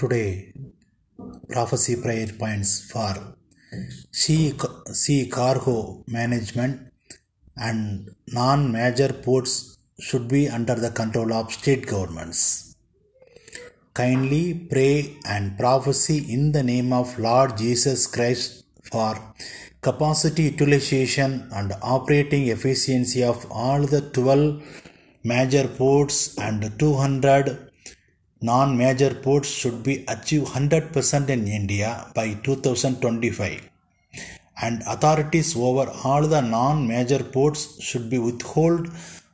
Today, prophecy prayer points for sea, sea cargo management and non major ports should be under the control of state governments. Kindly pray and prophecy in the name of Lord Jesus Christ for capacity utilization and operating efficiency of all the 12 major ports and 200 non major ports should be achieved 100% in India by 2025 and authorities over all the non major ports should be withhold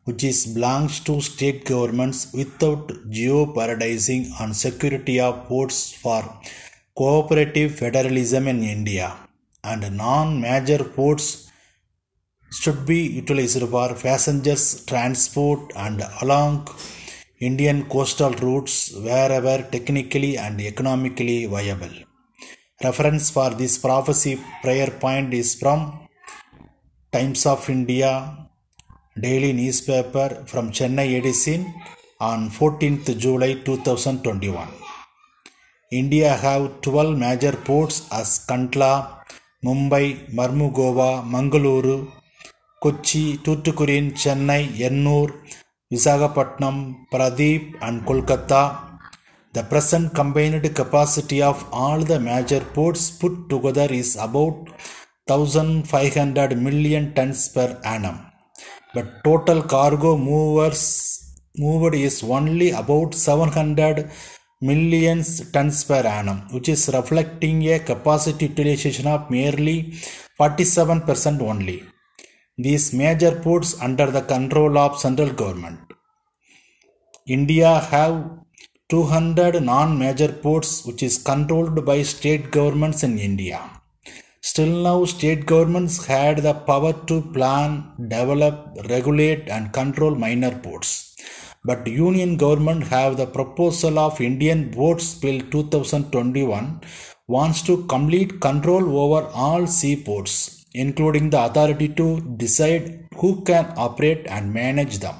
which is belongs to state governments without jeopardizing on security of ports for cooperative federalism in India. And non major ports should be utilized for passengers transport and along Indian coastal routes wherever technically and economically viable. Reference for this prophecy prayer point is from Times of India daily newspaper from Chennai edition on 14th July 2021. India have 12 major ports as Kandla, Mumbai, Mormugao, Mangaluru, Kochi, Tuticorin, Chennai, Ennore, Visakhapatnam, Paradeep and Kolkata. The present combined capacity of all the major ports put together is about 1500 million tons per annum. But total cargo movers moved is only about 700 millions tons per annum, which is reflecting a capacity utilization of merely 47% only. These major ports under the control of central government. India have 200 non-major ports which is controlled by state governments in India. Still now state governments had the power to plan, develop, regulate and control minor ports. But union government have the proposal of Indian Ports Bill 2021 wants to complete control over all seaports including the authority to decide who can operate and manage them.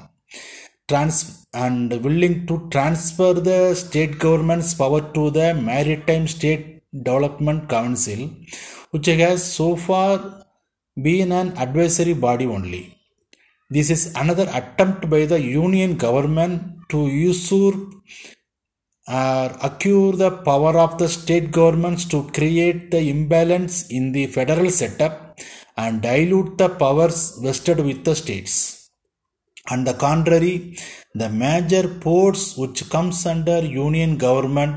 Trans- and willing to transfer the state government's power to the Maritime State Development Council, which has so far been an advisory body only. This is another attempt by the union government to usurp or acquire the power of the state governments to create the imbalance in the federal setup and dilute the powers vested with the states. On the contrary, the major ports which comes under union government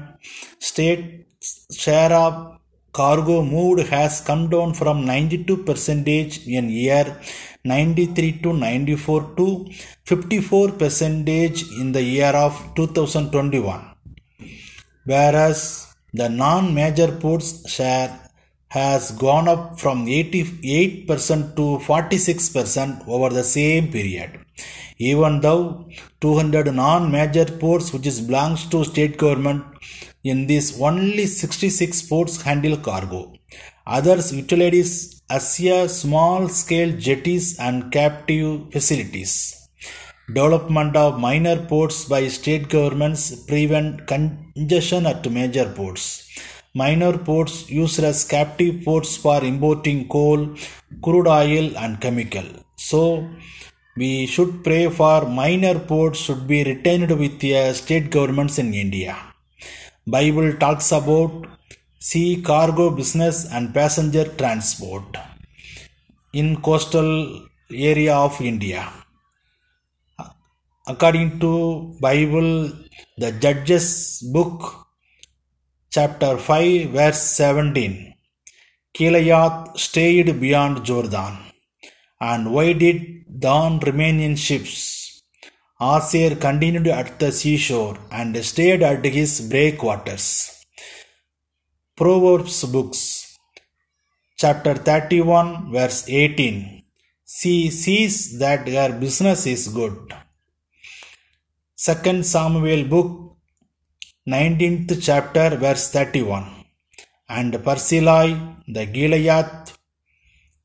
state share of cargo moved has come down from 92 percentage in year 93 to 94 to 54 percentage in the year of 2021 whereas the non-major ports share has gone up from 88% to 46% over the same period. Even though 200 non-major ports which is belongs to state government, in this only 66 ports handle cargo. Others utilize as a small scale jetties and captive facilities. Development of minor ports by state governments prevent congestion at major ports. Minor ports used as captive ports for importing coal, crude oil and chemical. So we should pray for minor ports should be retained with the uh, state governments in India. Bible talks about sea cargo business and passenger transport in coastal area of India according to bible the judges book chapter 5 verse 17 Gilead stayed beyond jordan. And why did dan remain in ships? Asher continued at the seashore and stayed at his breakwaters. Proverbs books chapter 31 verse 18 she sees that her business is good Second Samuel book 19th chapter verse 31 and Barzillai the Gilead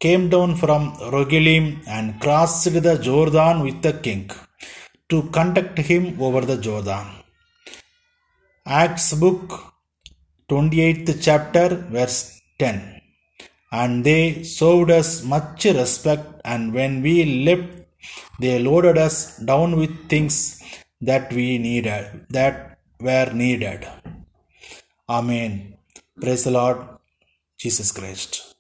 came down from Rogelim and crossed the Jordan with the king to conduct him over the Jordan. Acts book 28th chapter, verse 10. And they showed us much respect, and when we left, they loaded us down with things that we needed, that were needed. Amen. Praise the Lord Jesus Christ.